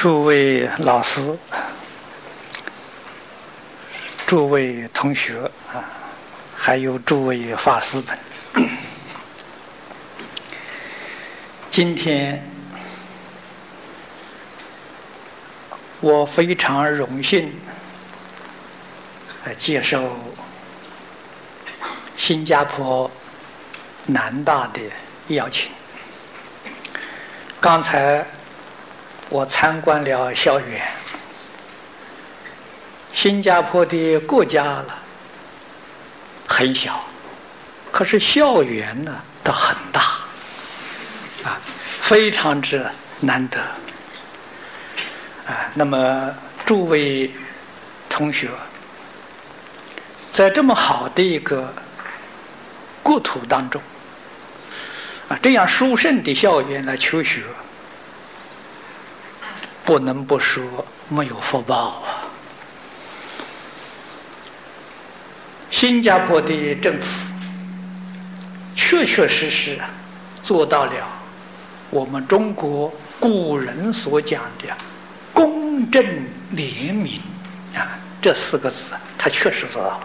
诸位老师、诸位同学啊，还有诸位法师们，今天我非常荣幸接受新加坡南大的邀请。刚才我参观了校园，新加坡的国家了很小，可是校园呢都很大，啊，非常之难得，啊，那么诸位同学，在这么好的一个国土当中。啊，这样殊胜的校园来求学，不能不说没有福报啊！新加坡的政府确确实实做到了我们中国古人所讲的“公正廉明”啊，这四个字，他确实做到了，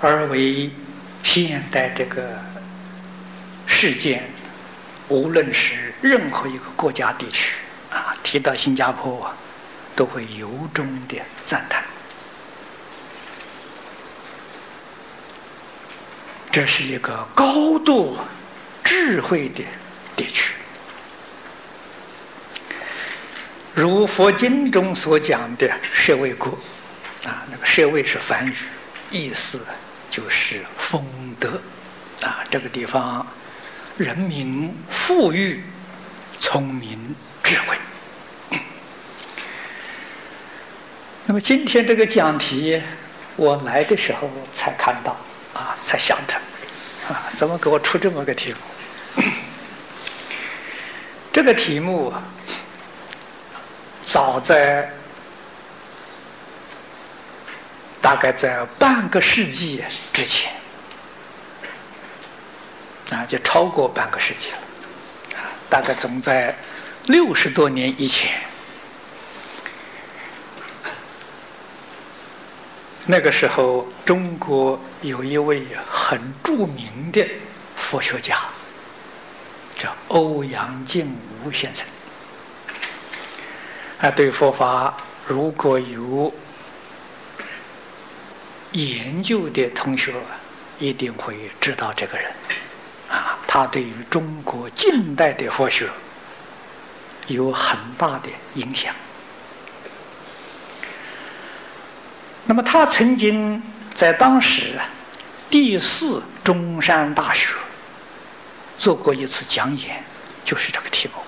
而为现代这个。事件，无论是任何一个国家地区，啊，提到新加坡啊，都会由衷的赞叹。这是一个高度智慧的地区，如佛经中所讲的“舍卫国”，啊，那个“舍卫”是梵语，意思就是丰德，啊，这个地方。人民富裕、聪明、智慧。那么今天这个讲题，我来的时候才看到，啊，才想的，啊，怎么给我出这么个题目？这个题目早在大概在半个世纪之前。啊，就超过半个世纪了，啊，大概总在六十多年以前。那个时候，中国有一位很著名的佛学家，叫欧阳靖无先生。啊，对佛法如果有研究的同学，一定会知道这个人。啊，他对于中国近代的佛学有很大的影响。那么，他曾经在当时第四中山大学做过一次讲演，就是这个题目。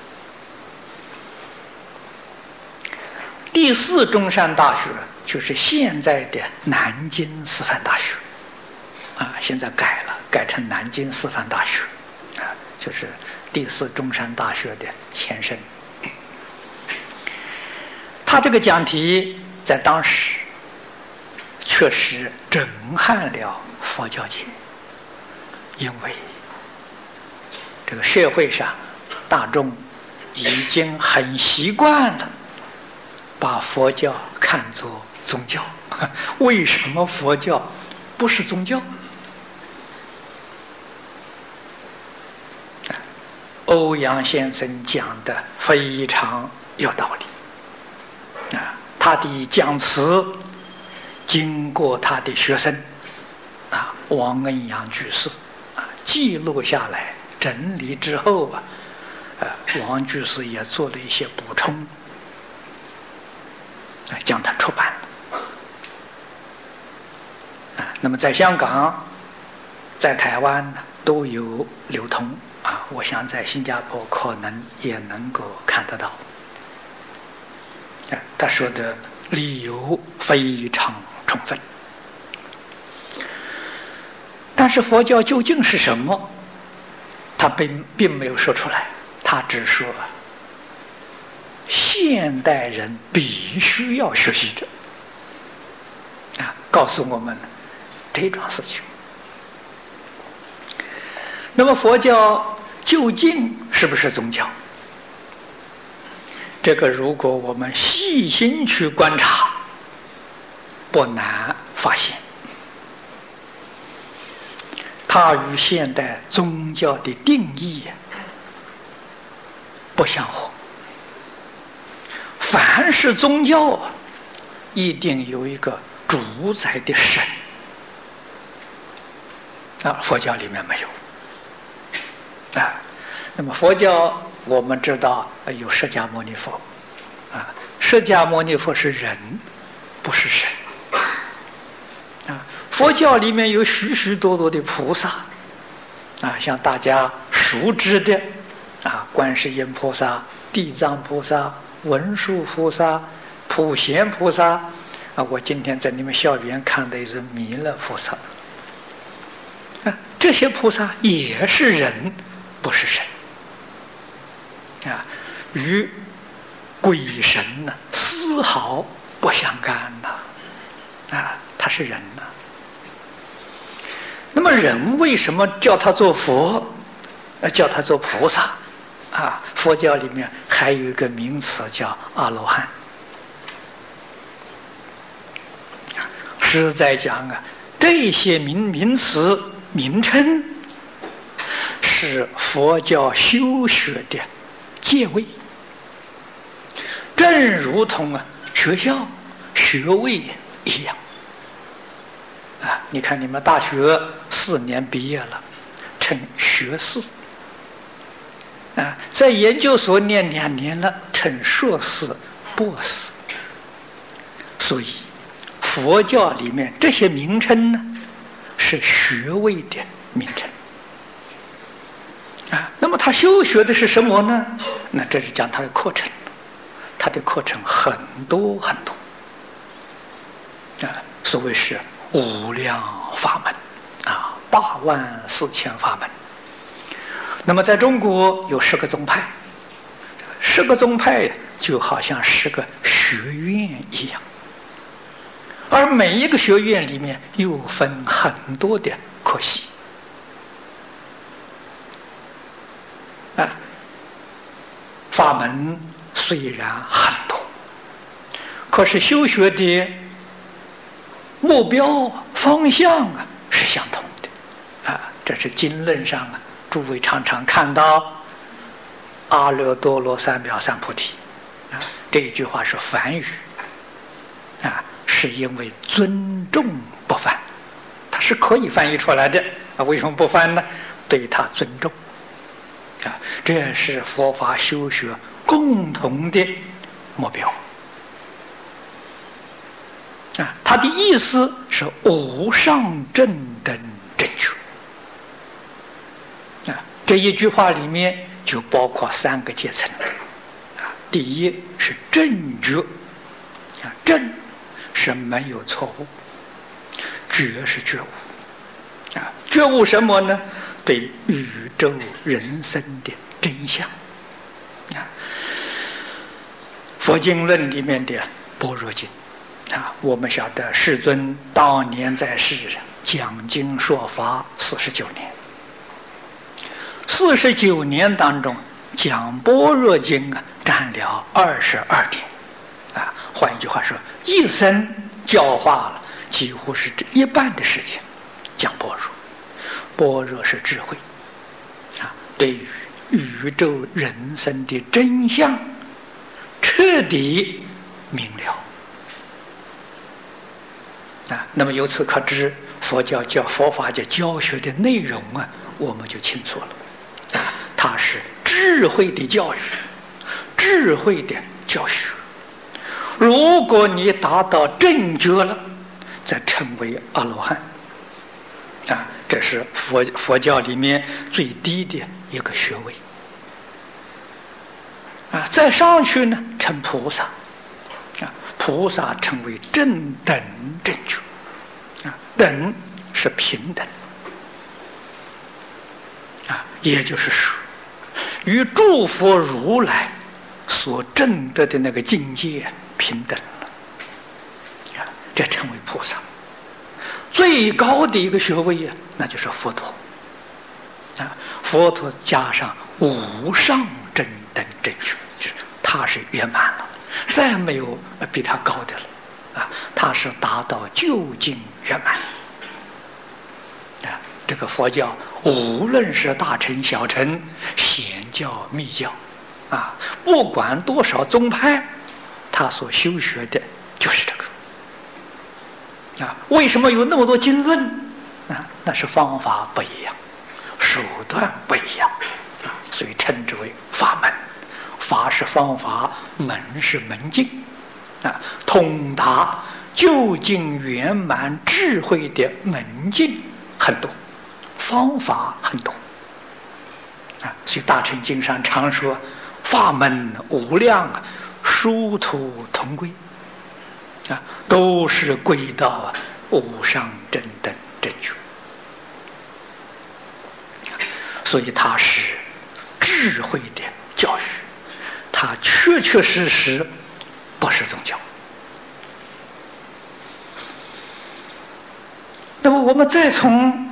第四中山大学就是现在的南京师范大学，啊，现在改了。改成南京师范大学，啊，就是第四中山大学的前身。他这个讲题在当时确实震撼了佛教界，因为这个社会上大众已经很习惯了把佛教看作宗教。为什么佛教不是宗教？欧阳先生讲的非常有道理，啊，他的讲词经过他的学生啊王恩阳居士啊记录下来整理之后啊，呃，王居士也做了一些补充，啊，将它出版啊，那么在香港、在台湾都有流通。啊，我想在新加坡可能也能够看得到。他说的理由非常充分，但是佛教究竟是什么？他并并没有说出来，他只说现代人必须要学习的，啊，告诉我们这桩事情。那么佛教。究竟是不是宗教？这个如果我们细心去观察，不难发现，它与现代宗教的定义不相合。凡是宗教，一定有一个主宰的神。啊，佛教里面没有。啊，那么佛教我们知道有释迦牟尼佛，啊，释迦牟尼佛是人，不是神。啊，佛教里面有许许多多的菩萨，啊，像大家熟知的，啊，观世音菩萨、地藏菩萨、文殊菩萨、普贤菩萨，啊，我今天在你们校园看的是弥勒菩萨。啊这些菩萨也是人，不是神啊，与鬼神呢丝毫不相干呐，啊他是人呐。那么人为什么叫他做佛，呃，叫他做菩萨啊？佛教里面还有一个名词叫阿罗汉。实在讲啊，这些名名词。名称是佛教修学的界位，正如同啊学校学位一样啊。你看，你们大学四年毕业了，称学士啊；在研究所念两年了，称硕士、博士。所以，佛教里面这些名称呢？是学位的名称啊，那么他修学的是什么呢？那这是讲他的课程，他的课程很多很多啊，所谓是无量法门啊，八万四千法门。那么在中国有十个宗派，十个宗派就好像十个学院一样。而每一个学院里面又分很多的科系啊，法门虽然很多，可是修学的目标方向啊是相同的啊。这是经论上啊，诸位常常看到“阿耨多罗三藐三菩提”啊，这一句话是梵语啊。是因为尊重不翻，它是可以翻译出来的。那为什么不翻呢？对他尊重啊，这是佛法修学共同的目标啊。他的意思是无上正等正觉啊。这一句话里面就包括三个阶层啊。第一是正觉啊，正。是没有错误，觉是觉悟啊！觉悟什么呢？对宇宙人生的真相啊！佛经论里面的《般若经》啊，我们晓得世尊当年在世讲经说法四十九年，四十九年当中讲《般若经》啊，占了二十二年啊。换一句话说。一生教化了，几乎是这一半的时间讲般若。般若是智慧啊，对于宇宙人生的真相彻底明了啊。那么由此可知，佛教教佛法教教学的内容啊，我们就清楚了，它是智慧的教育，智慧的教学。如果你达到正觉了，再称为阿罗汉，啊，这是佛佛教里面最低的一个学位，啊，再上去呢成菩萨，菩萨称为正等正觉，啊，等是平等，啊，也就是说，与诸佛如来所证得的那个境界。平等，啊，这称为菩萨。最高的一个学位呀，那就是佛陀，啊，佛陀加上无上正等正觉，就是他是圆满了，再没有比他高的了，啊，他是达到究竟圆满。啊，这个佛教无论是大乘、小乘、显教、密教，啊，不管多少宗派，他所修学的就是这个。啊，为什么有那么多经论？啊，那是方法不一样，手段不一样，啊，所以称之为法门。法是方法，门是门径，啊，通达究竟圆满智慧的门径很多，方法很多，啊，所以大乘经上常说法门无量啊，殊途同归，啊，都是归到无上正等正觉，所以它是智慧的教育。它确确实实不是宗教。那么，我们再从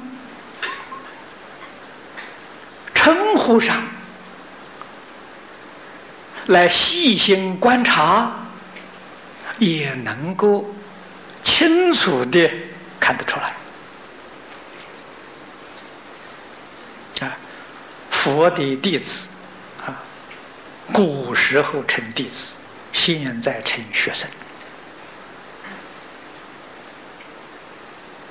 称呼上来细心观察，也能够清楚的看得出来。啊，佛的弟子。古时候称弟子，现在称学生。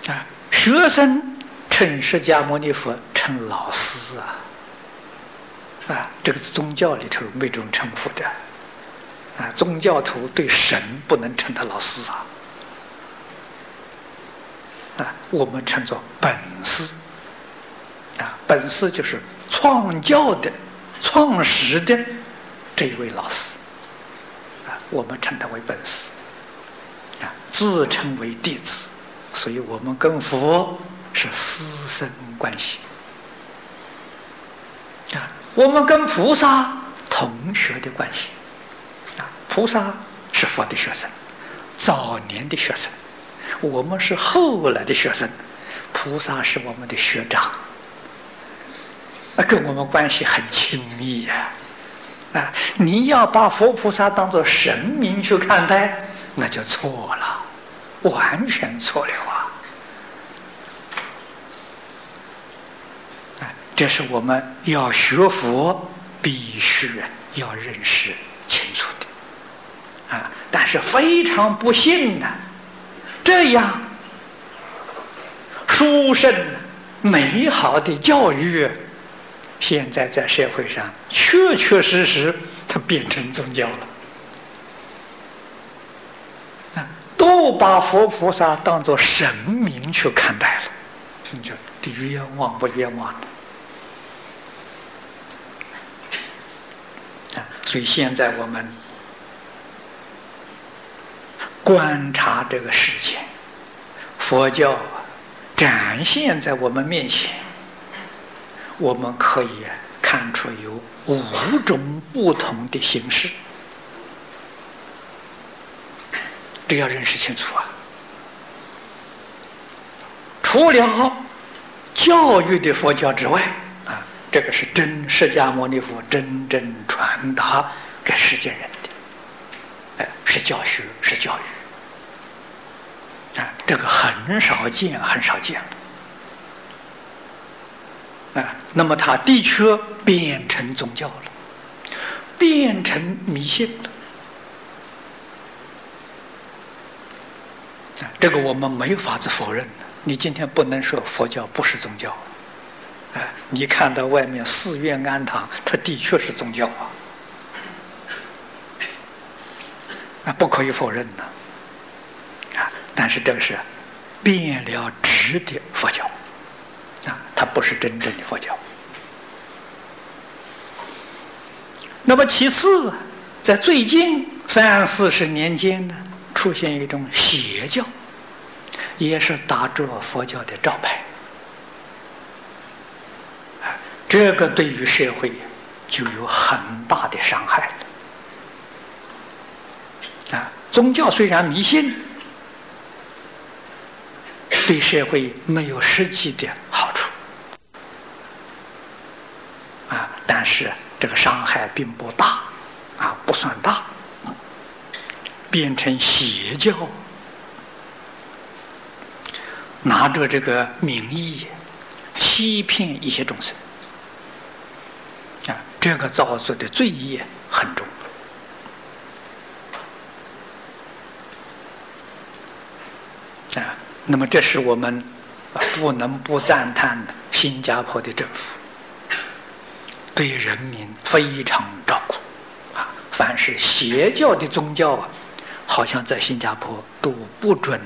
啊，学生称释迦牟尼佛称老师啊，啊，这个是宗教里头没这种称呼的，啊，宗教徒对神不能称他老师啊，啊，我们称作本师，啊，本师就是创教的、创始的。这一位老师，啊，我们称他为本师，啊，自称为弟子，所以我们跟佛是师生关系，啊，我们跟菩萨同学的关系，啊，菩萨是佛的学生，早年的学生，我们是后来的学生，菩萨是我们的学长，啊，跟我们关系很亲密呀。啊！啊你要把佛菩萨当做神明去看待，那就错了，完全错了啊！啊，这是我们要学佛必须要认识清楚的啊！但是非常不幸的，这样殊胜美好的教育。现在在社会上，确确实实，它变成宗教了。啊，都把佛菩萨当做神明去看待了，你说这冤枉不冤枉？啊，所以现在我们观察这个世界，佛教展现在我们面前。我们可以看出有五种不同的形式，这要认识清楚啊！除了教育的佛教之外，啊，这个是真释迦牟尼佛真正传达给世间人的，哎，是教学，是教育，啊，这个很少见，很少见。啊，那么他的确变成宗教了，变成迷信了。啊，这个我们没法子否认的。你今天不能说佛教不是宗教，哎，你看到外面寺院庵堂，它的确是宗教啊，啊，不可以否认的。啊，但是这个是变了质的佛教。它不是真正的佛教。那么其次，在最近三四十年间呢，出现一种邪教，也是打着佛教的招牌。这个对于社会就有很大的伤害啊，宗教虽然迷信，对社会没有实际的好处。但是这个伤害并不大，啊，不算大，变成邪教，拿着这个名义欺骗一些众生，啊，这个造作的罪业很重。啊，那么这是我们不能不赞叹新加坡的政府对人民非常照顾啊。凡是邪教的宗教啊，好像在新加坡都不准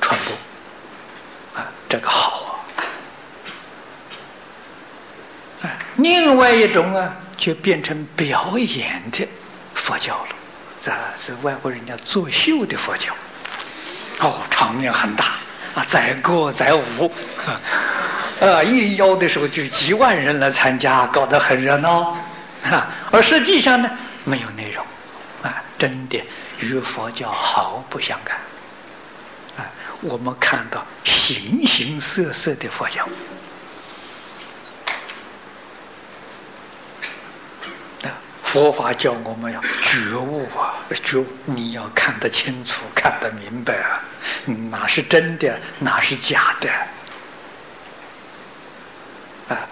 传播啊，这个好啊。另外一种啊，就变成表演的佛教了，这是外国人家作秀的佛教。哦，场面很大啊，载歌载舞啊，呃，一邀的时候就几万人来参加，搞得很热闹 啊。而实际上呢，没有内容啊，真的与佛教毫不相干啊。我们看到形形色色的佛教。佛法教我们要觉悟啊，觉你要看得清楚，看得明白啊，哪是真的，哪是假的？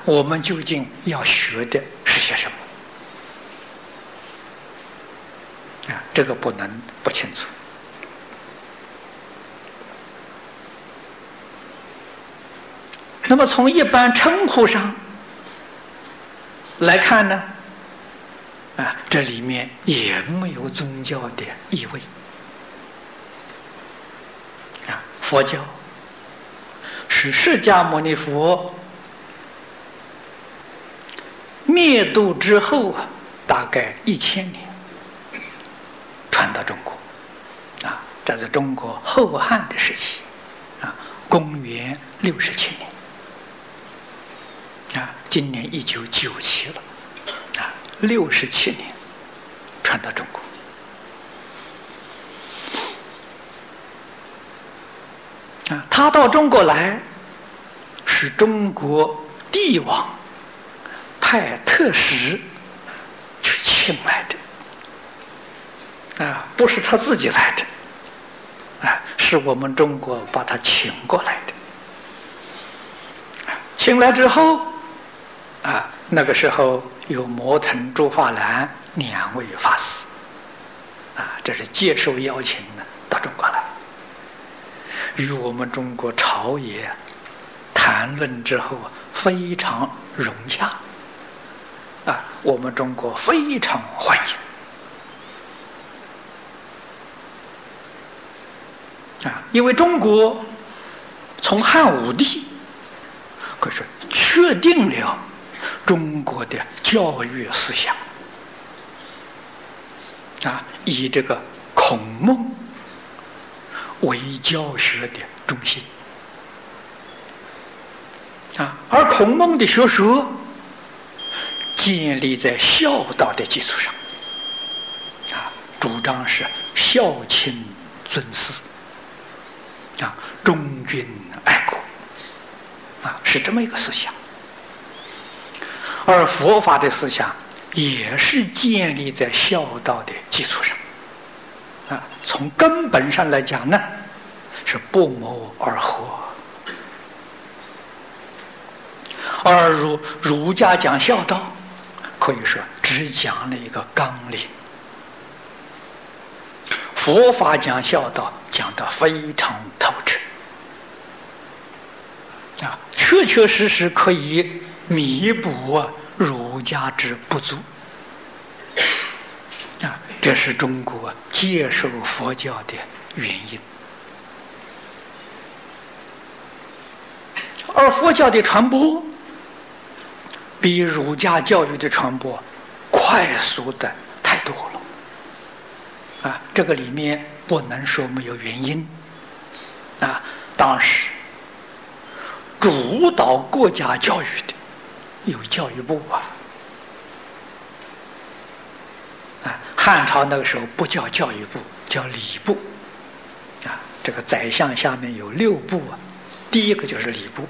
我们究竟要学的是些什么？啊，这个不能不清楚。那么从一般称呼上来看呢？啊，这里面也没有宗教的意味。啊，佛教是释迦牟尼佛灭度之后啊，大概一千年传到中国。啊，这是中国后汉的时期，啊，公元六十七年。啊，今年一九九七了。啊六十七年传到中国啊，他到中国来是中国帝王派特使去请来的啊，不是他自己来的啊，是我们中国把他请过来的。请来之后啊，那个时候。有摩腾、朱法兰两位法师，啊，这是接受邀请的到中国来，与我们中国朝野谈论之后啊，非常融洽，啊，我们中国非常欢迎，啊，因为中国从汉武帝可以说确定了。中国的教育思想啊，以这个孔孟为教学的中心啊，而孔孟的学说建立在孝道的基础上啊，主张是孝亲尊师啊，忠君爱国啊，是这么一个思想。而佛法的思想也是建立在孝道的基础上，啊，从根本上来讲呢，是不谋而合。而儒儒家讲孝道，可以说只讲了一个纲领；佛法讲孝道，讲得非常透彻，啊，确确实实可以弥补啊。儒家之不足啊，这是中国接受佛教的原因。而佛教的传播比儒家教育的传播快速的太多了啊！这个里面不能说没有原因啊。当时主导国家教育的。有教育部啊，啊，汉朝那个时候不叫教育部，叫礼部，啊，这个宰相下面有六部啊，第一个就是礼部，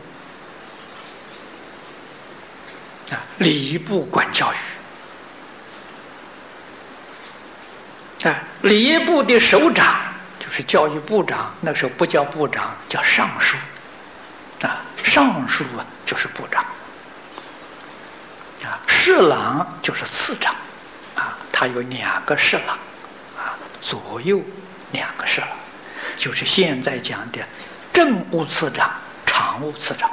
啊，礼部管教育，啊，礼部的首长就是教育部长，那时候不叫部长，叫尚书。啊，尚书啊就是部长。啊，侍郎就是次长。啊，他有两个侍郎，啊，左右两个侍郎，就是现在讲的政务次长、常务次长。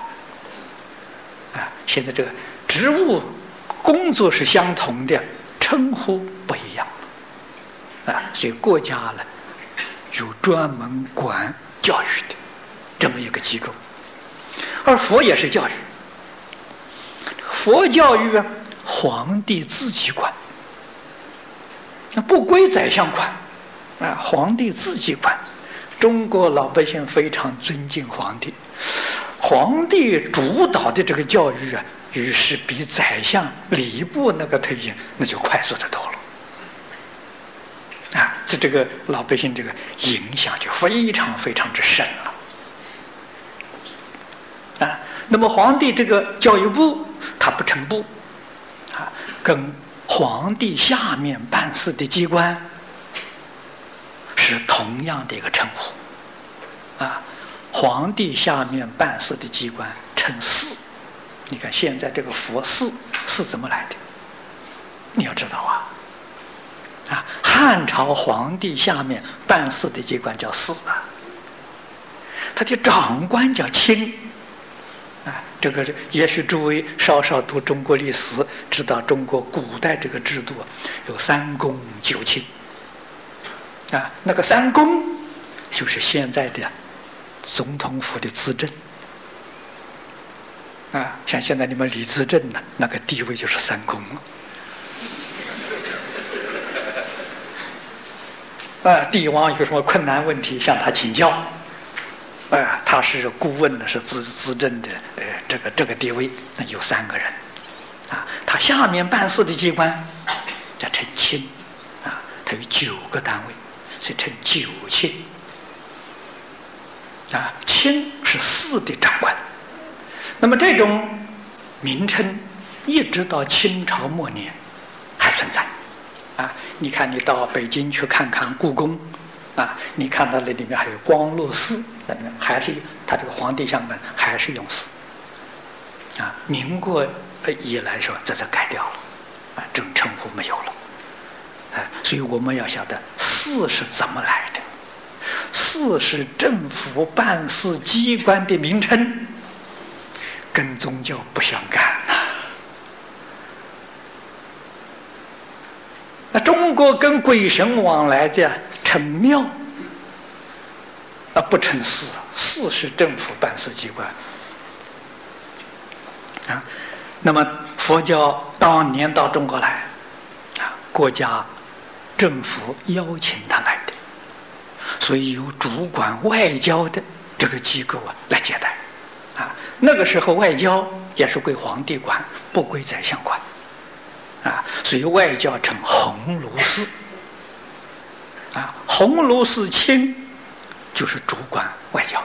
啊，现在这个职务工作是相同的，称呼不一样。啊，所以国家呢有专门管教育的这么一个机构，而佛也是教育，佛教育啊，皇帝自己管，那不归宰相管，啊，皇帝自己管。中国老百姓非常尊敬皇帝，皇帝主导的这个教育啊，于是比宰相礼部那个推行那就快速的多了。啊，这这个老百姓这个影响就非常非常之深了。啊，那么皇帝这个教育部他不称部，啊，跟皇帝下面办事的机关是同样的一个称呼，啊，皇帝下面办事的机关称寺。你看现在这个佛寺是怎么来的？你要知道啊。啊，汉朝皇帝下面办事的机关叫寺啊，他的长官叫卿。啊，这个也许诸位稍稍读中国历史，知道中国古代这个制度有三公九卿。啊，那个三公就是现在的总统府的资政。啊，像现在你们李资政呢，那个地位就是三公了。啊，帝王有什么困难问题向他请教，啊，他是顾问的，是资资政的，呃，这个这个地位，那有三个人，啊，他下面办事的机关叫称卿，啊，他有九个单位，是称九卿，啊，卿是四的长官，那么这种名称一直到清朝末年还存在。啊，你看，你到北京去看看故宫，啊，你看到那里面还有光禄寺，那边还是他这个皇帝像门还是用寺，啊，民国以来说这这改掉了，啊，这种称呼没有了，啊，所以我们要晓得寺是怎么来的，寺是政府办事机关的名称，跟宗教不相干呐。那中国跟鬼神往来的称庙，啊不称寺，寺是政府办事机关啊。那么佛教当年到中国来，啊，国家政府邀请他来的，所以由主管外交的这个机构啊来接待，啊，那个时候外交也是归皇帝管，不归宰相管。啊，所以外交称鸿胪寺，啊，鸿胪寺卿就是主管外交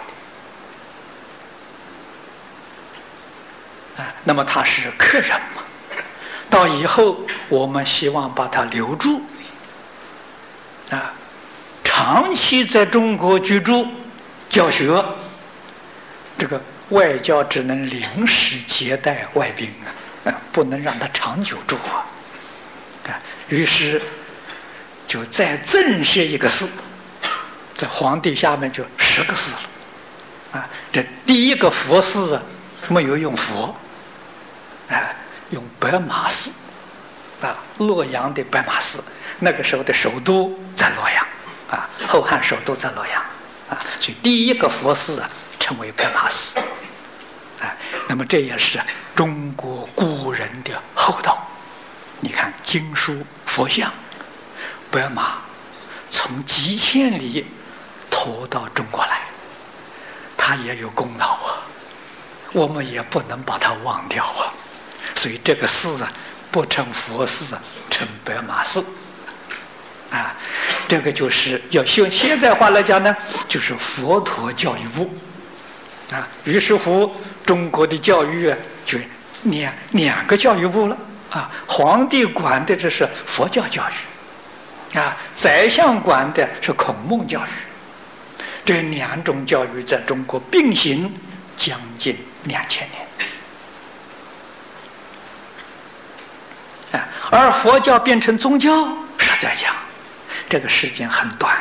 的，啊，那么他是客人嘛，到以后我们希望把他留住，啊，长期在中国居住教学，这个外交只能临时接待外宾啊，不能让他长久住啊。啊，于是就再增设一个寺，在皇帝下面就十个寺了。啊，这第一个佛寺啊，没有用佛，啊，用白马寺，啊，洛阳的白马寺，那个时候的首都在洛阳，啊，后汉首都在洛阳，啊，所以第一个佛寺啊，称为白马寺。啊，那么这也是中国古人的厚道。你看经书佛像，白马从几千里驮到中国来，他也有功劳啊，我们也不能把它忘掉啊。所以这个寺啊，不称佛寺啊，称白马寺。啊，这个就是要用现在话来讲呢，就是佛陀教育部。啊，于是乎中国的教育啊，就两两个教育部了。啊，皇帝管的这是佛教教育，啊，宰相管的是孔孟教育，这两种教育在中国并行将近两千年。啊，而佛教变成宗教，实在讲，这个时间很短，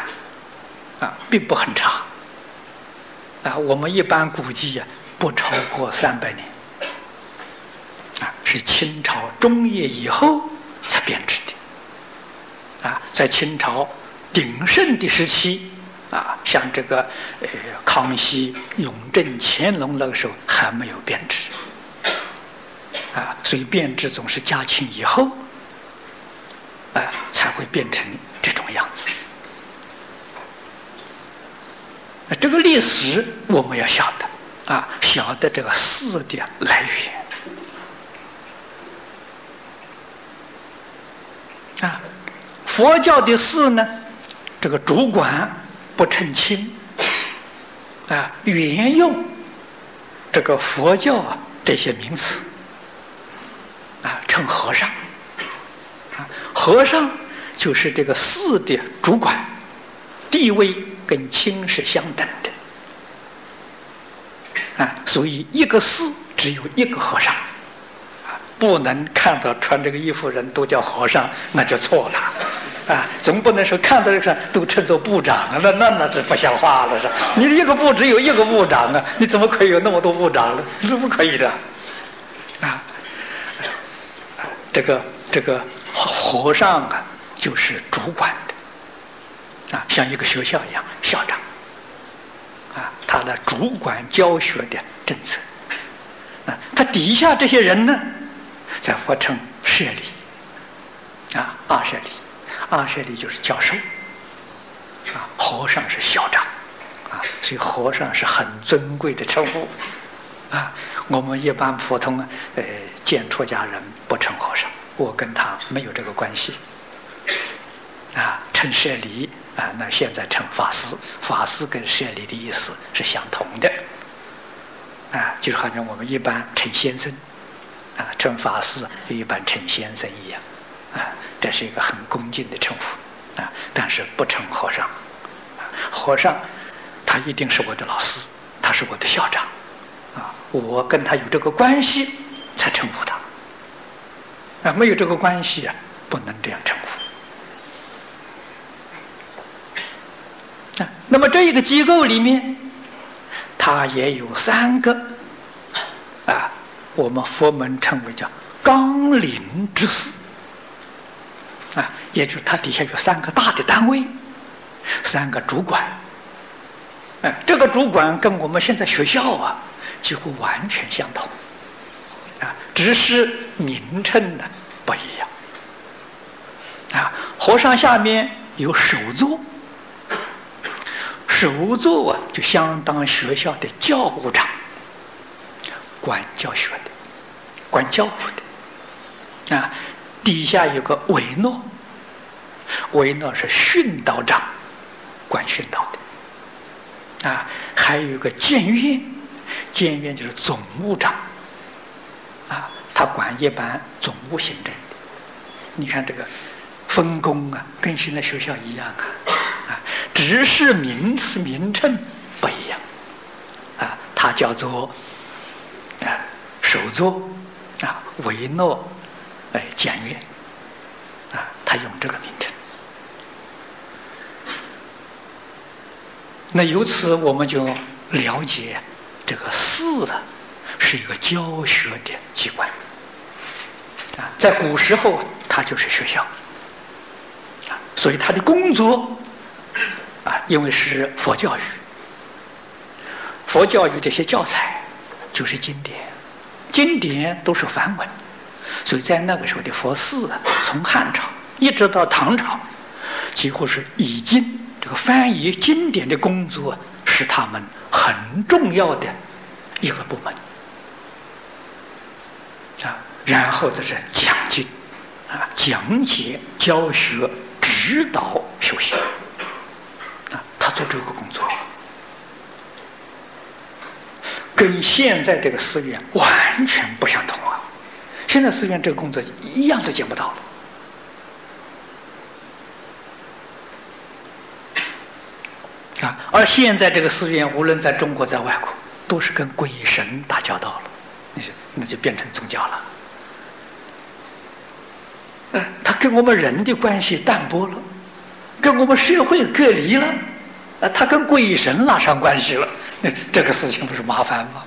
啊，并不很长。啊，我们一般估计呀，不超过三百年。啊，是清朝中叶以后才编制的。啊，在清朝鼎盛的时期，啊，像这个呃康熙、雍正、乾隆那个时候还没有编制，啊，所以编制总是嘉庆以后，啊，才会变成这种样子。这个历史我们要晓得，啊，晓得这个事的来源，啊。佛教的寺呢，这个主管不称亲，啊，沿用这个佛教啊这些名词，啊，称和尚，啊，和尚就是这个寺的主管，地位跟清是相等的，啊，所以一个寺只有一个和尚。不能看到穿这个衣服人都叫和尚，那就错了，啊，总不能说看到这个都称作部长啊，那那那是不像话了，是？你一个部只有一个部长啊，你怎么可以有那么多部长呢？是不可以的，啊，这个这个和尚啊，就是主管，啊，像一个学校一样，校长，啊，他的主管教学的政策，啊，他底下这些人呢？在佛称舍利，啊，阿舍利，阿舍利就是教授，啊，和尚是校长，啊，所以和尚是很尊贵的称呼，啊，我们一般普通呃见出家人不称和尚，我跟他没有这个关系，啊，称舍利，啊，那现在称法师，法师跟舍利的意思是相同的，啊，就是好像我们一般称先生。啊，称法师一般称先生一样，啊，这是一个很恭敬的称呼，啊，但是不称和尚，和尚他一定是我的老师，他是我的校长，啊，我跟他有这个关系才称呼他，啊，没有这个关系啊，不能这样称呼。那么这一个机构里面，它也有三个，啊。我们佛门称为叫纲领之士，啊，也就是它底下有三个大的单位，三个主管，哎，这个主管跟我们现在学校啊几乎完全相同，啊，只是名称的不一样，啊，和尚下面有首座，首座啊就相当学校的教务长。管教学的，管教务的，啊，底下有个维诺，维诺是训导长，管训导的，啊，还有一个监院，监院就是总务长，啊，他管一般总务行政的。你看这个分工啊，跟现在学校一样啊，啊，只是名词名称不一样，啊，它叫做。啊，首座啊，维诺哎，监院啊，他用这个名称。那由此我们就了解，这个寺啊，是一个教学的机关啊，在古时候它就是学校啊，所以他的工作啊，因为是佛教育，佛教育这些教材。就是经典，经典都是梵文，所以在那个时候的佛寺啊，从汉朝一直到唐朝，几乎是已经这个翻译经典的工作是他们很重要的一个部门啊。然后就是讲经啊，讲解、教学、指导修行，做这个工作。跟现在这个寺院完全不相同啊！现在寺院这个工作一样都见不到了啊，而现在这个寺院，无论在中国在外国，都是跟鬼神打交道了，那就那就变成宗教了。嗯，他跟我们人的关系淡薄了，跟我们社会隔离了，啊，他跟鬼神拉上关系了，那这个事情不是麻烦吗？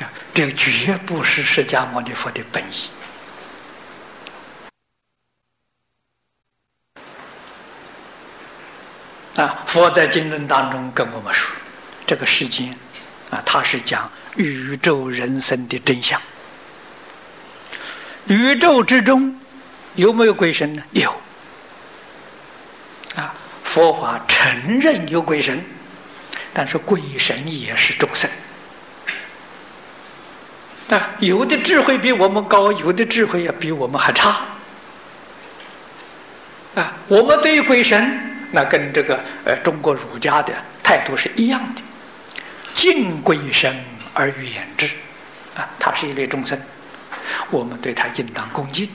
啊，这绝不是释迦牟尼佛的本意。啊，佛在经论当中跟我们说，这个世间，啊，他是讲宇宙人生的真相。宇宙之中有没有鬼神呢？有。佛法承认有鬼神，但是鬼神也是众生。啊，有的智慧比我们高，有的智慧也比我们还差。啊，我们对于鬼神。那跟这个呃中国儒家的态度是一样的，敬鬼神而远之，啊，他是一类众生，我们对他应当恭敬，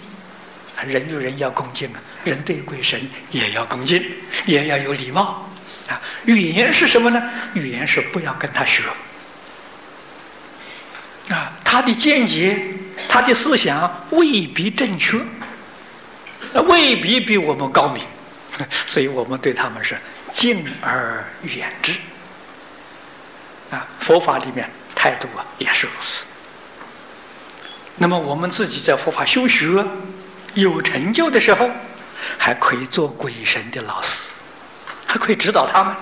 人与人要恭敬啊，人对鬼神也要恭敬，也要有礼貌，啊，语言是什么呢？语言是不要跟他学，啊，他的见解，他的思想未必正确，未必比我们高明。所以我们对他们是敬而远之啊！佛法里面态度啊也是如此。那么我们自己在佛法修学有成就的时候，还可以做鬼神的老师，还可以指导他们。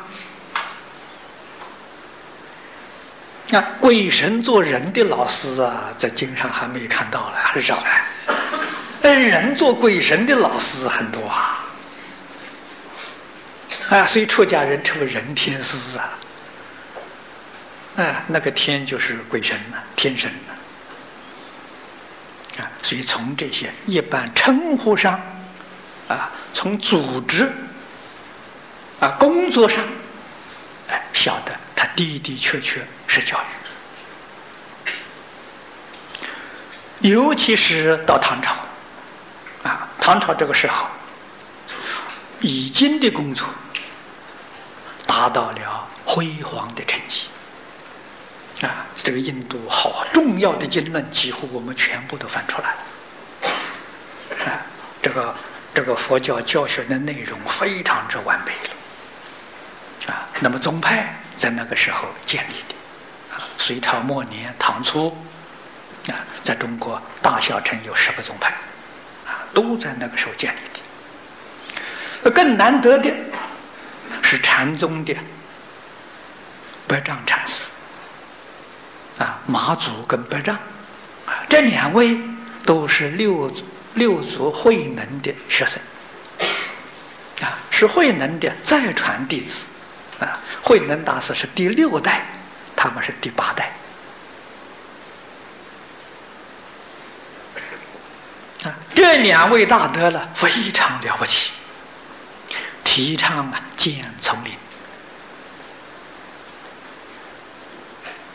啊，鬼神做人的老师啊，在经上还没看到了，很少了。但人做鬼神的老师很多啊。啊，所以出家人称为人天师啊，啊，那个天就是鬼神呐，天神呐，啊所以从这些一般称呼上，啊，从组织，啊，工作上，哎，晓得他的的确确是教育，尤其是到唐朝，啊，唐朝这个时候，已经的工作。达到了辉煌的成绩啊！这个印度好重要的经论，几乎我们全部都翻出来了啊！这个这个佛教教学的内容非常之完备了啊！那么宗派在那个时候建立的啊，隋朝末年、唐初啊，在中国大小城有十个宗派啊，都在那个时候建立的。更难得的。是禅宗的百丈禅师，马祖跟百丈，这两位都是六六祖慧能的学生啊，是慧能的再传弟子啊。慧能大师是第六代，他们是第八代啊。这两位大德呢，非常了不起。提倡啊，建丛林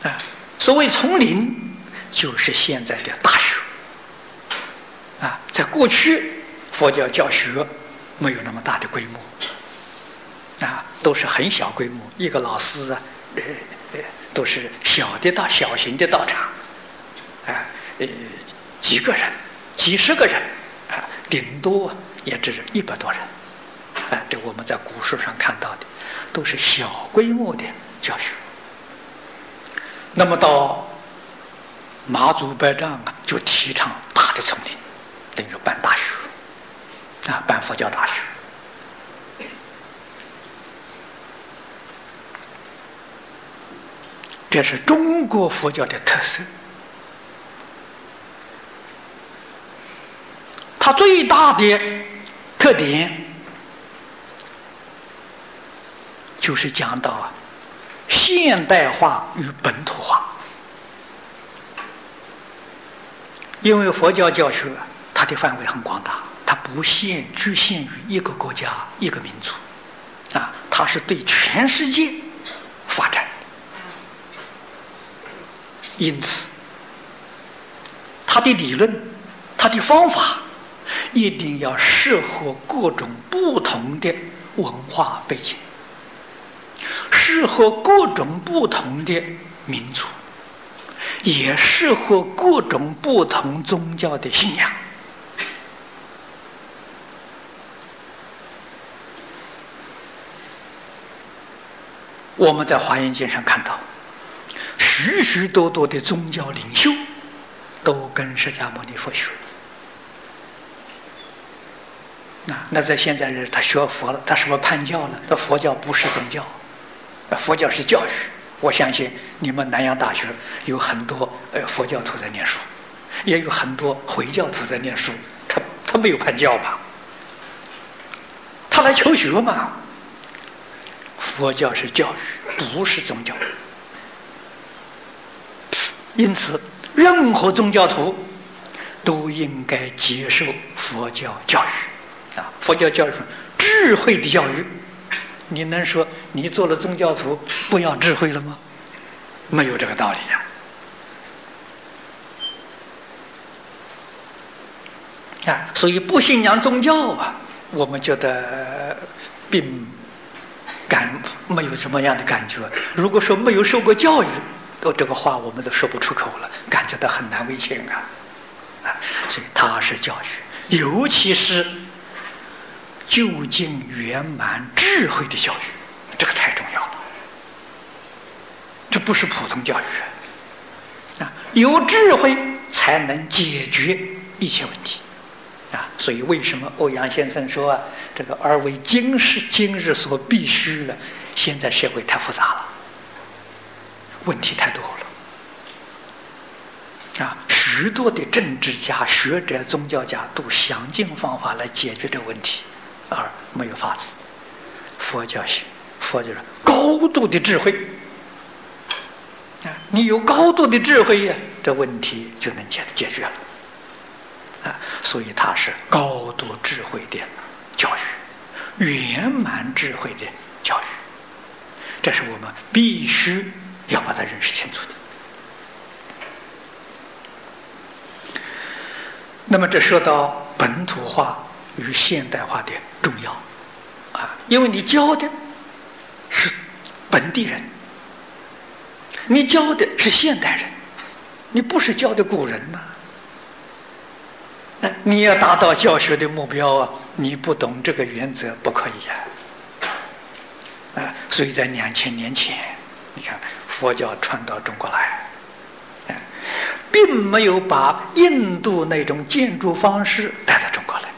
啊。所谓丛林，就是现在的大学啊。在过去，佛教教学没有那么大的规模啊，都是很小规模，一个老师啊，呃呃，都是小的到小型的道场啊，呃，几个人，几十个人啊，顶多也只是一百多人。啊，这我们在古书上看到的，都是小规模的教学。那么到马祖百丈啊，就提倡大的丛林，等于说办大学，啊，办佛教大学。这是中国佛教的特色。它最大的特点。就是讲到啊，现代化与本土化。因为佛教教学它的范围很广大，它不限局限于一个国家一个民族，啊，它是对全世界发展。因此，它的理论、它的方法一定要适合各种不同的文化背景。适合各种不同的民族，也适合各种不同宗教的信仰。我们在华严经上看到，许许多多的宗教领袖都跟释迦牟尼佛学。那那在现在人他学佛了，他什么叛教了？他佛教不是宗教，佛教是教育。我相信你们南洋大学有很多呃佛教徒在念书，也有很多回教徒在念书。他他没有叛教吧？他来求学嘛。佛教是教育，不是宗教。因此，任何宗教徒都应该接受佛教教育。啊，佛教教育智慧的教育。你能说你做了宗教徒不要智慧了吗？没有这个道理呀。啊，所以不信仰宗教啊，我们觉得并。感没有什么样的感觉。如果说没有受过教育，哦，这个话我们都说不出口了，感觉到很难为情啊！啊，所以它是教育，尤其是究竟圆满智慧的教育，这个太重要了。这不是普通教育啊！有智慧才能解决一切问题。啊，所以为什么欧阳先生说啊，这个而为今世今日所必须的？现在社会太复杂了，问题太多了，啊，许多的政治家、学者、宗教家都想尽方法来解决这个问题，而没有法子。佛教行，佛就是高度的智慧，啊，你有高度的智慧呀，这问题就能解解决了。啊，所以它是高度智慧的教育，圆满智慧的教育，这是我们必须要把它认识清楚的。那么，这说到本土化与现代化的重要啊，因为你教的是本地人，你教的是现代人，你不是教的古人呐。你要达到教学的目标啊！你不懂这个原则不可以呀！啊，所以在两千年前，你看佛教传到中国来，并没有把印度那种建筑方式带到中国来，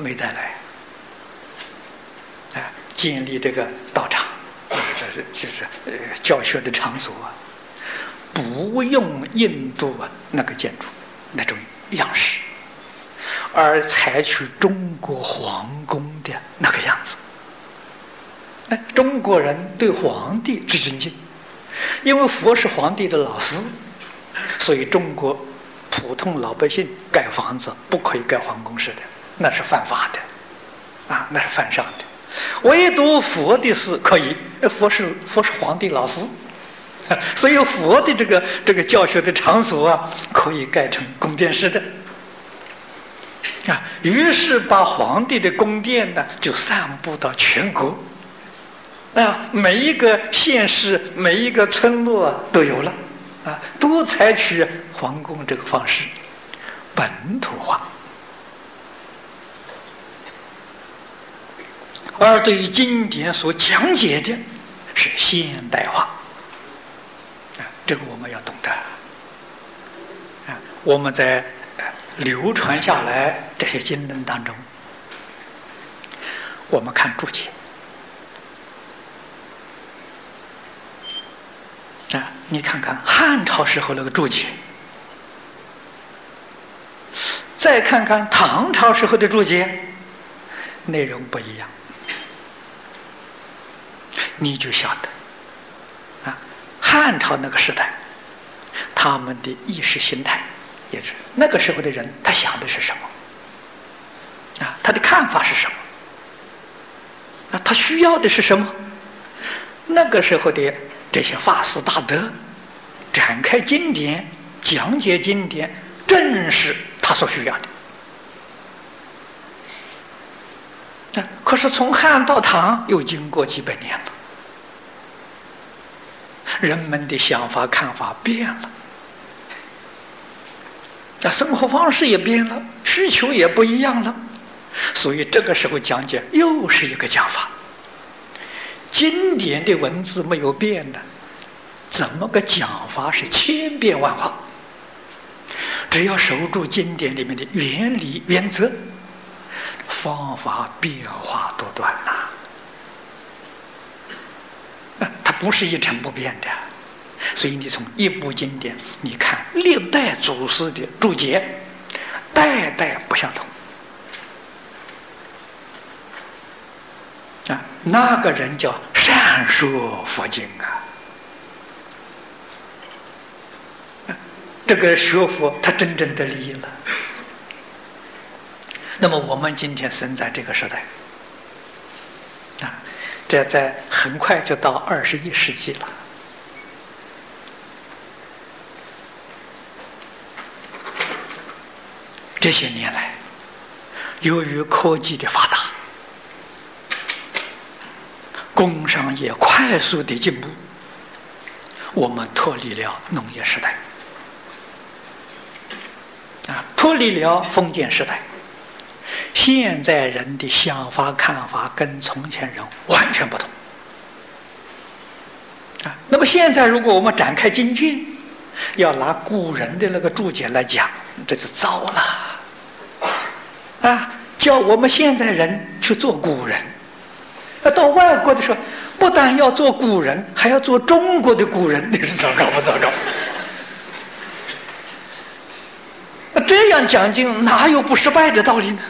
没带来，啊，建立这个道场，这是就是呃教学的场所啊，不用印度啊那个建筑那种。样式，而采取中国皇宫的那个样子。哎，中国人对皇帝最尊敬，因为佛是皇帝的老师，所以中国普通老百姓盖房子不可以盖皇宫式的，那是犯法的，啊，那是犯上的。唯独佛的是可以，佛是佛是皇帝老师，所以佛的这个这个教学的场所啊，可以盖成宫殿式的。啊，于是把皇帝的宫殿呢，就散布到全国，啊，每一个县市、每一个村落都有了，啊，都采取皇宫这个方式，本土化。而对于经典所讲解的，是现代化，啊，这个我们要懂得，啊，我们在。流传下来这些经论当中，我们看注解。啊，你看看汉朝时候那个注解，再看看唐朝时候的注解，内容不一样，你就晓得啊，汉朝那个时代，他们的意识形态。也是那个时候的人，他想的是什么？啊，他的看法是什么？啊，他需要的是什么？那个时候的这些法师大德展开经典、讲解经典，正是他所需要的。啊，可是从汉到唐又经过几百年了，人们的想法看法变了，那生活方式也变了，需求也不一样了，所以这个时候讲解又是一个讲法。经典的文字没有变的，怎么个讲法是千变万化？只要守住经典里面的原理原则，方法变化多端呐！不是一成不变的，所以你从一部经典，你看历代祖师的注解，代代不相同。啊，那个人叫善说佛经啊。这个学佛，他真正的利益了。那么我们今天生在这个时代，这在很快就到二十一世纪了。这些年来，由于科技的发达，工商业快速的进步，我们脱离了农业时代。啊，脱离了封建时代，现在人的想法看法跟从前人完全不同。啊，那么现在如果我们展开经卷，要拿古人的那个注解来讲，这就糟了。啊，叫我们现在人去做古人，啊，到外国的时候，不但要做古人，还要做中国的古人，你是糟糕不糟糕？这样讲经哪有不失败的道理呢？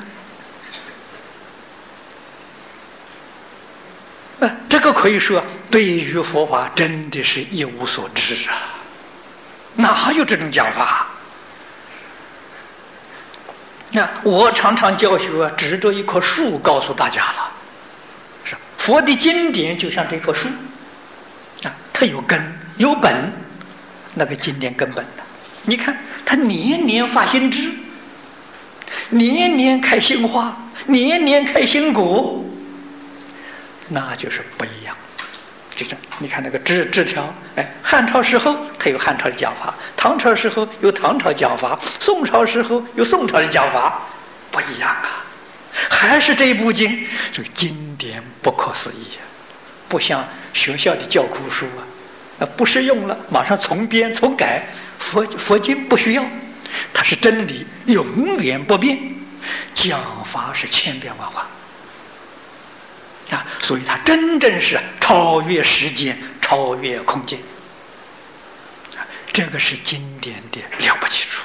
啊，这个可以说对于佛法真的是一无所知啊！哪有这种讲法？那我常常教学，指着一棵树告诉大家了：是佛的经典就像这棵树啊，它有根有本，那个经典根本的。你看，它年年发新枝，年年开新花，年年开新果，那就是不一样。就是你看那个枝枝条，哎，汉朝时候它有汉朝的讲法，唐朝时候有唐朝讲法，宋朝时候有宋朝的讲法，不一样啊。还是这部经，这个经典不可思议啊，不像学校的教科书啊，不适用了，马上重编重改。佛佛经不需要，它是真理，永远不变，讲法是千变万化啊！所以它真正是超越时间，超越空间！这个是经典的了不起处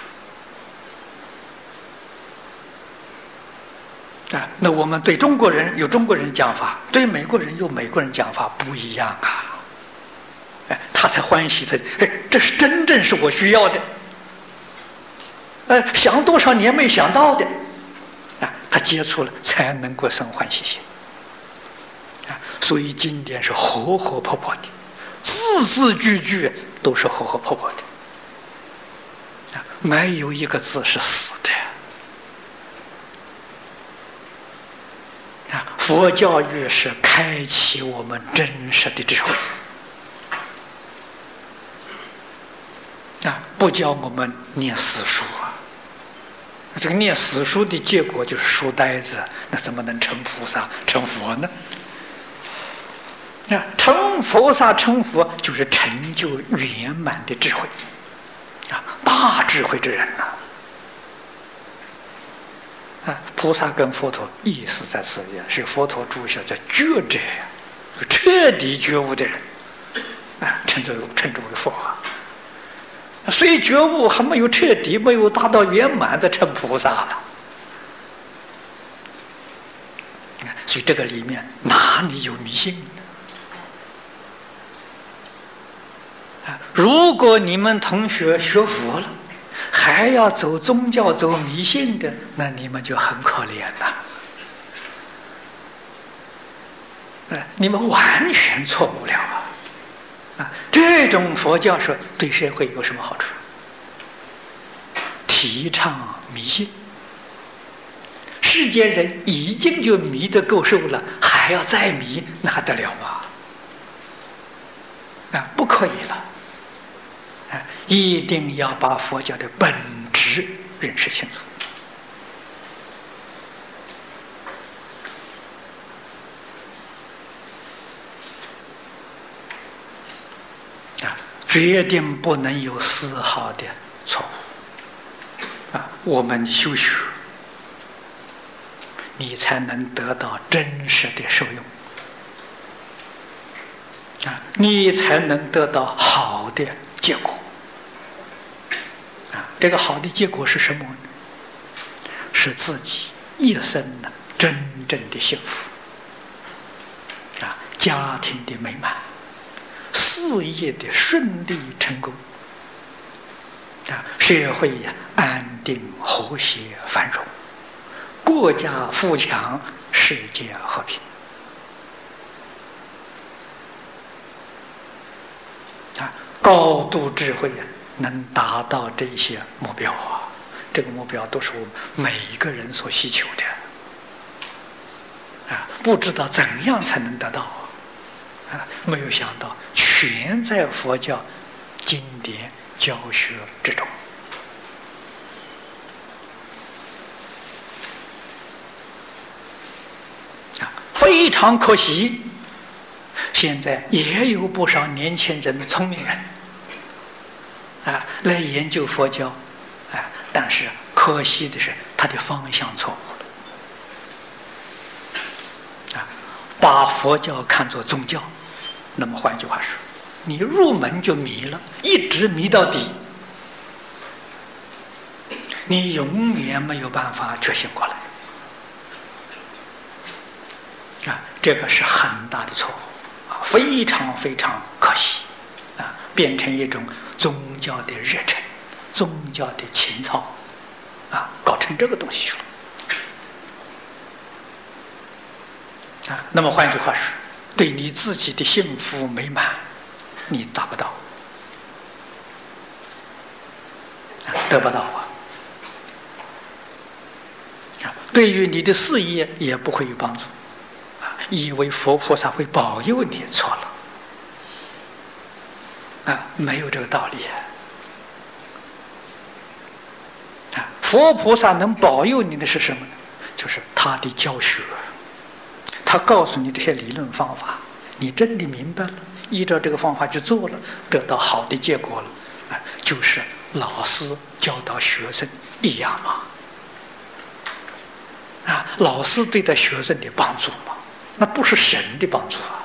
啊！那我们对中国人有中国人讲法，对美国人有美国人讲法，不一样啊！哎，他才欢喜的，哎，这是真正是我需要的，哎，想多少年没想到的，啊，他接触了才能够生欢喜心，所以经典是活活泼泼的，字字句句都是活活泼泼的，没有一个字是死的，啊，佛教育是开启我们真实的智慧。啊，不教我们念死书啊！这个念死书的结果就是书呆子，那怎么能成菩萨、成佛呢？啊，成菩萨、成佛就是成就圆满的智慧，啊，大智慧之人呐！啊，菩萨跟佛陀意思在此地，是佛陀注下叫觉者，彻底觉悟的人，啊，称之为称之为佛。虽觉悟还没有彻底，没有达到圆满，的成菩萨了。所以这个里面哪里有迷信呢？啊，如果你们同学学佛了，还要走宗教、走迷信的，那你们就很可怜呐。哎，你们完全错误了啊！啊，这种佛教说对社会有什么好处？提倡迷信，世间人已经就迷得够受了，还要再迷，那还得了吗？啊，不可以了！一定要把佛教的本质认识清楚。啊，决定不能有丝毫的错误。啊，我们修学。你才能得到真实的受用啊！你才能得到好的结果这个好的结果是什么？是自己一生的真正的幸福啊！家庭的美满，事业的顺利成功啊！社会呀安定和谐繁荣。国家富强，世界和平啊！高度智慧呀，能达到这些目标啊！这个目标都是我们每一个人所需求的啊！不知道怎样才能得到啊？没有想到，全在佛教经典教学之中。非常可惜，现在也有不少年轻人、聪明人，来研究佛教，啊，但是可惜的是，他的方向错误了，啊，把佛教看作宗教，那么换句话说，你入门就迷了，一直迷到底，你永远没有办法觉醒过来。啊，这个是很大的错误，啊，非常非常可惜，啊，变成一种宗教的热忱，宗教的情操，啊，搞成这个东西了，啊，那么换句话说，对你自己的幸福美满，你达不到，得不到啊，对于你的事业也不会有帮助。啊以为佛菩萨会保佑你，错了。啊！没有这个道理啊！佛菩萨能保佑你的是什么呢？就是他的教学，他告诉你这些理论方法，你真的明白了，依照这个方法去做了，得到好的结果了啊！就是老师教导学生一样嘛啊！老师对待学生的帮助嘛。那不是神的帮助啊！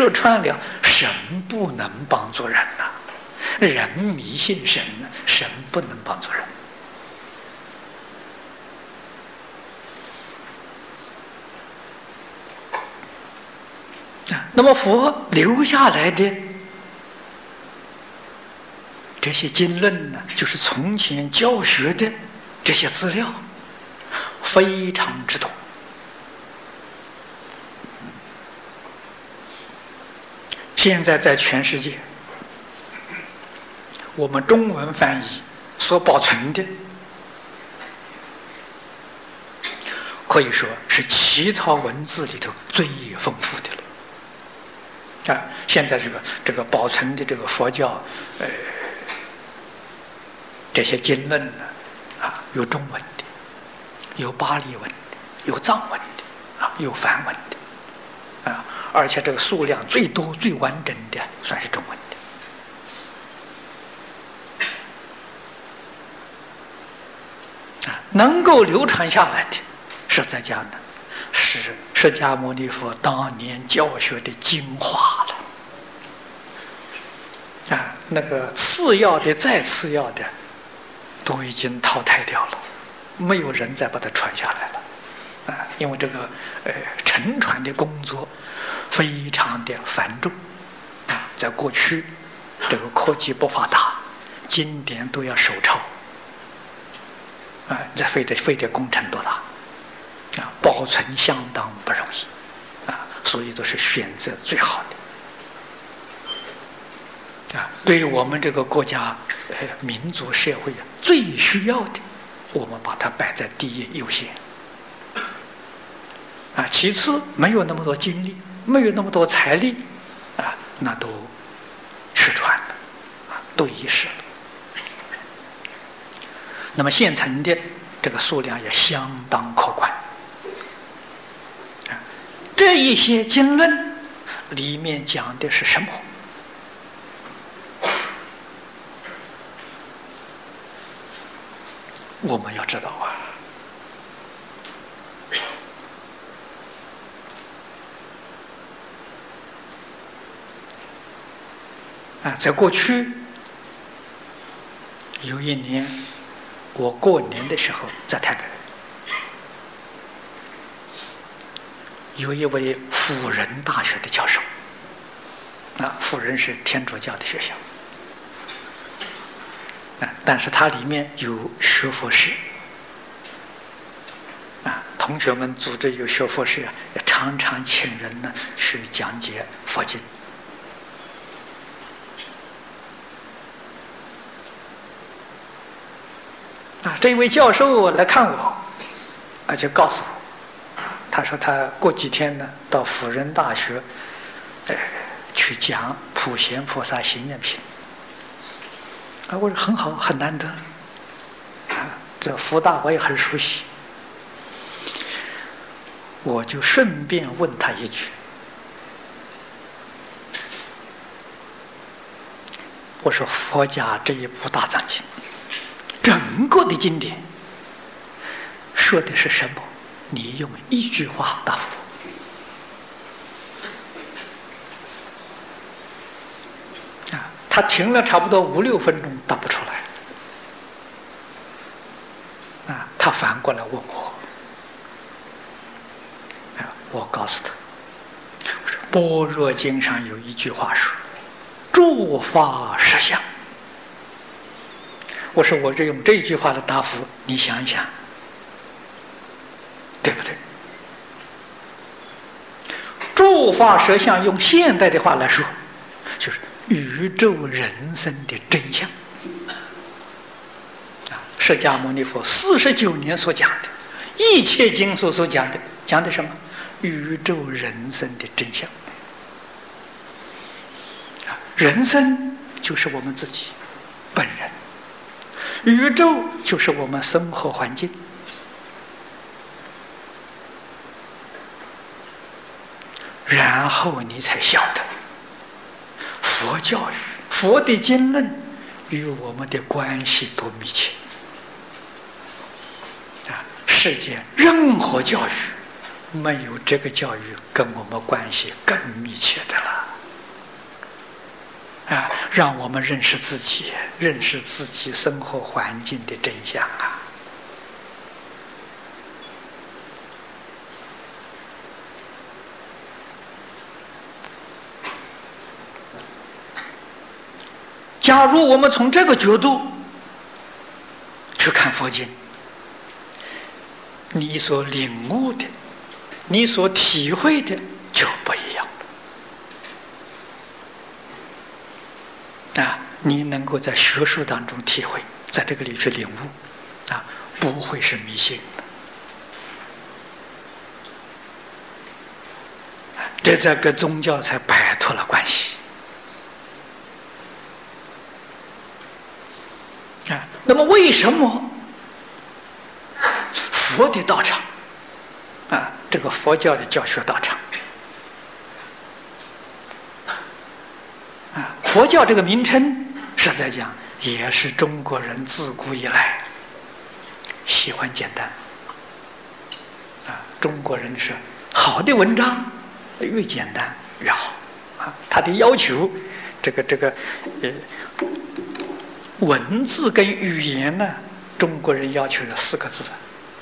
说穿了，神不能帮助人呐，人迷信神，神不能帮助人。那么佛留下来的这些经论呢，就是从前教学的这些资料，非常之多。现在在全世界，我们中文翻译所保存的，可以说是其他文字里头最丰富的了。啊，现在这个这个保存的这个佛教，呃，这些经论呢，啊，有中文的，有巴利文的，有藏文的，啊，有梵文的，啊。而且这个数量最多、最完整的，算是中文的啊，能够流传下来的，是在讲呢，是释迦牟尼佛当年教学的精华了啊。那个次要的、再次要的，都已经淘汰掉了，没有人再把它传下来了啊。因为这个呃，沉船的工作。非常的繁重啊！在过去，这个科技不发达，经典都要手抄啊，这费的费的工程多大啊！保存相当不容易啊，所以都是选择最好的啊。对于我们这个国家、民族、社会啊，最需要的，我们把它摆在第一优先啊其次没有那么多精力，没有那么多财力，啊，那都失传了，啊，都遗失了。那么现存的这个数量也相当可观。啊，这一些经论里面讲的是什么？我们要知道啊，啊，在过去有一年，我过年的时候在台北，有一位辅仁大学的教授，啊，辅仁是天主教的学校。啊但是它里面有学佛室，啊，同学们组织有学佛室，常常请人呢去讲解佛经。啊，这位教授来看我，啊，就告诉我，他说他过几天呢到辅仁大学，呃，去讲普贤菩萨行愿品。啊，我说很好，很难得。啊，这福大我也很熟悉，我就顺便问他一句：我说佛家这一部大藏经，整个的经典说的是什么？你用一句话答复我。啊他停了差不多五六分钟，答不出来。啊，他反过来问我，啊，我告诉他，我说《般若经》上有一句话说：“诸法实相。”我说我这用这句话的答复，你想一想，对不对？诸法实相，用现代的话来说，就是。宇宙人生的真相啊！释迦牟尼佛四十九年所讲的，一切经所所讲的，讲的什么？宇宙人生的真相！人生就是我们自己本人，宇宙就是我们生活环境，然后你才晓得。佛教育，佛的经论与我们的关系多密切啊！世间任何教育，没有这个教育跟我们关系更密切的了啊！让我们认识自己，认识自己生活环境的真相啊！假如我们从这个角度去看佛经，你所领悟的、你所体会的就不一样啊！你能够在学术当中体会，在这个里去领悟，啊，不会是迷信这在跟宗教才摆脱了关系。啊那么，为什么佛的道场啊，这个佛教的教学道场啊，佛教这个名称，实在讲也是中国人自古以来喜欢简单啊。中国人是好的文章越简单越好啊，他的要求，这个这个呃。文字跟语言呢，中国人要求有四个字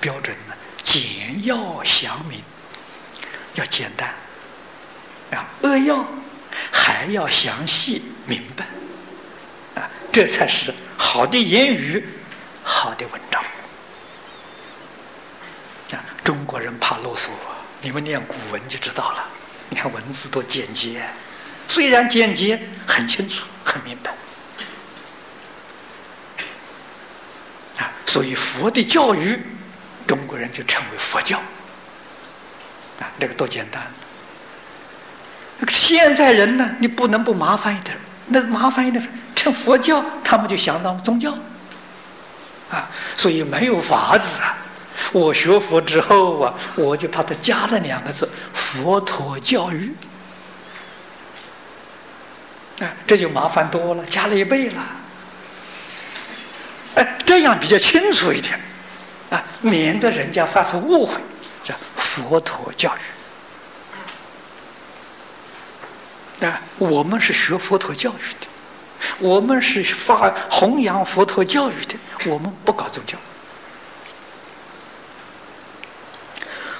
标准呢，简要详明，要简单啊，扼要还要详细明白啊，这才是好的言语，好的文章啊。中国人怕啰嗦，你们念古文就知道了。你看文字多简洁，虽然简洁，很清楚，很明白。啊所以佛的教育，中国人就称为佛教。啊，这个多简单。现在人呢，你不能不麻烦一点那麻烦一点成佛教，他们就相当宗教。啊，所以没有法子啊。我学佛之后啊，我就把它加了两个字：佛陀教育。啊，这就麻烦多了，加了一倍了。哎，这样比较清楚一点，啊，免得人家发生误会，叫佛陀教育。啊，我们是学佛陀教育的，我们是发弘扬佛陀教育的，我们不搞宗教。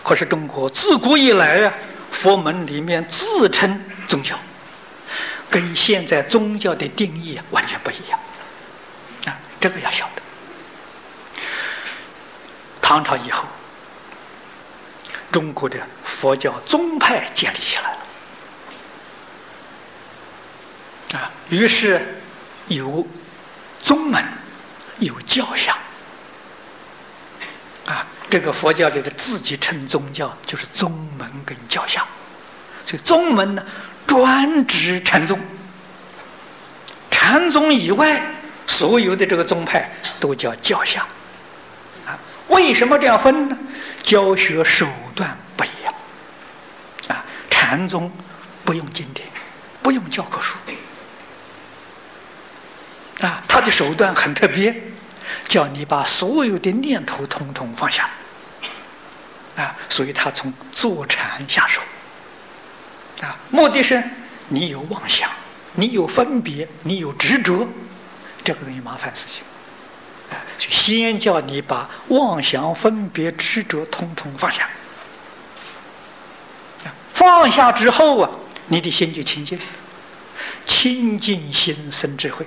可是中国自古以来啊，佛门里面自称宗教。跟现在宗教的定义啊完全不一样，啊，这个要晓得。唐朝以后，中国的佛教宗派建立起来了，啊，于是有宗门，有教相，啊，这个佛教里的自己称宗教就是宗门跟教相，所以宗门呢。专指禅宗，禅宗以外所有的这个宗派都叫教相，啊，为什么这样分呢？教学手段不一样，啊，禅宗不用经典，不用教科书，啊，他的手段很特别，叫你把所有的念头统统放下，啊，所以他从坐禅下手。啊，目的是你有妄想，你有分别，你有执着，这个东西麻烦事情。啊，就先叫你把妄想、分别、执着通通放下。放下之后啊，你的心就清净，清净心生智慧。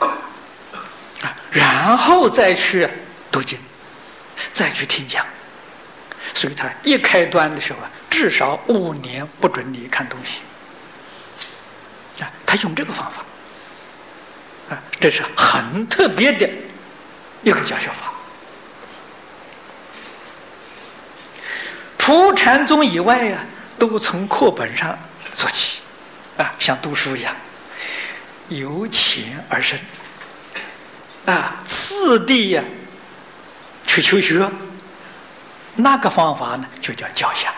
啊，然后再去读经，再去听讲。所以他一开端的时候啊，至少五年不准你看东西啊。他用这个方法啊，这是很特别的一个教学法。除禅宗以外呀，都从课本上做起啊，像读书一样，由浅而深啊，次第呀去求学。那个方法呢，就叫教下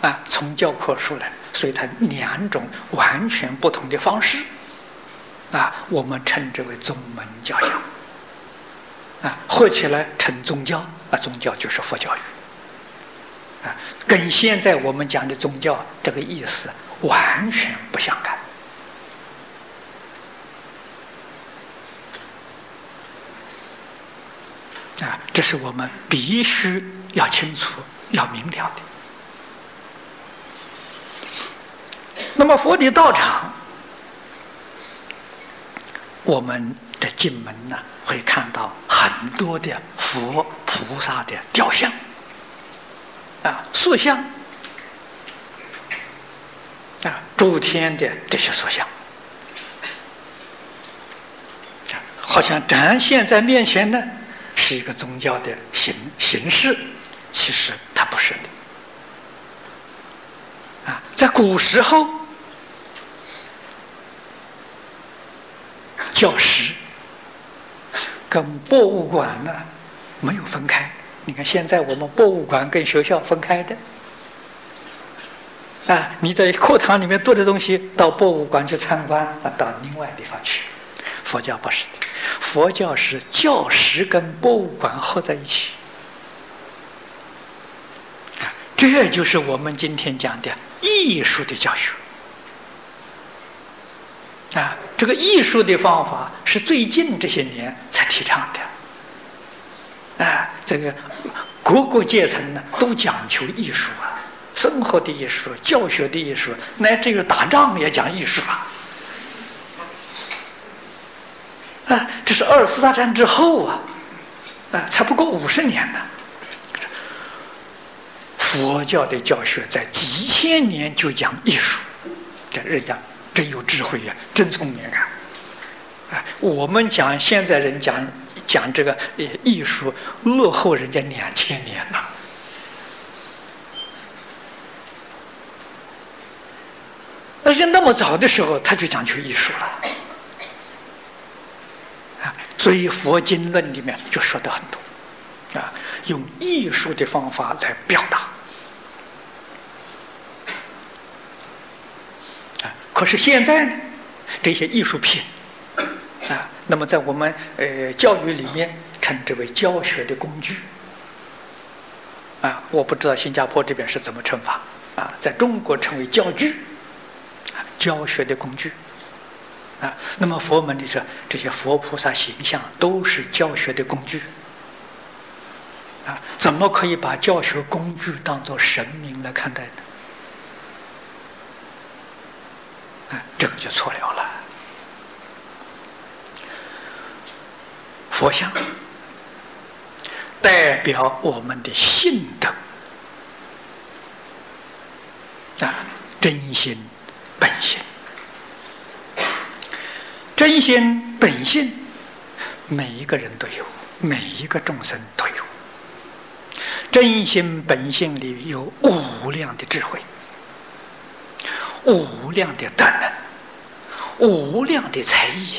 啊，从教科书来，所以它两种完全不同的方式啊，我们称之为宗门教相啊，合起来称宗教啊，宗教就是佛教育啊，跟现在我们讲的宗教这个意思完全不相干。啊，这是我们必须要清楚、要明了的。那么佛的道场，我们的进门呢，会看到很多的佛菩萨的雕像，啊，塑像，啊，诸天的这些塑像，好像展现在面前呢。是一个宗教的形形式，其实它不是的。啊，在古时候，教室跟博物馆呢没有分开。你看，现在我们博物馆跟学校分开的。啊，你在课堂里面读的东西，到博物馆去参观，啊，到另外地方去。佛教不是的。佛教是教室跟博物馆合在一起，这就是我们今天讲的艺术的教学。啊，这个艺术的方法是最近这些年才提倡的。啊，这个各个阶层呢都讲求艺术啊，生活的艺术、教学的艺术，乃至于打仗也讲艺术啊。啊，这是二次大战之后啊，啊，才不过五十年呢。佛教的教学在几千年就讲艺术，这人家真有智慧呀，真聪明啊！啊，我们讲现在人讲讲这个呃艺术落后人家两千年了。而且那么早的时候他就讲究艺术了，啊，所以佛经论里面就说的很多，啊，用艺术的方法来表达。啊，可是现在呢，这些艺术品，啊，那么在我们呃教育里面称之为教学的工具，啊，我不知道新加坡这边是怎么称法，啊，在中国称为教具。教学的工具，啊，那么佛门里说这些佛菩萨形象都是教学的工具，啊，怎么可以把教学工具当做神明来看待呢？啊，这个就错了了。佛像代表我们的性德，啊，真心。本性，真心本性，每一个人都有，每一个众生都有。真心本性里有无量的智慧，无量的德能，无量的才艺。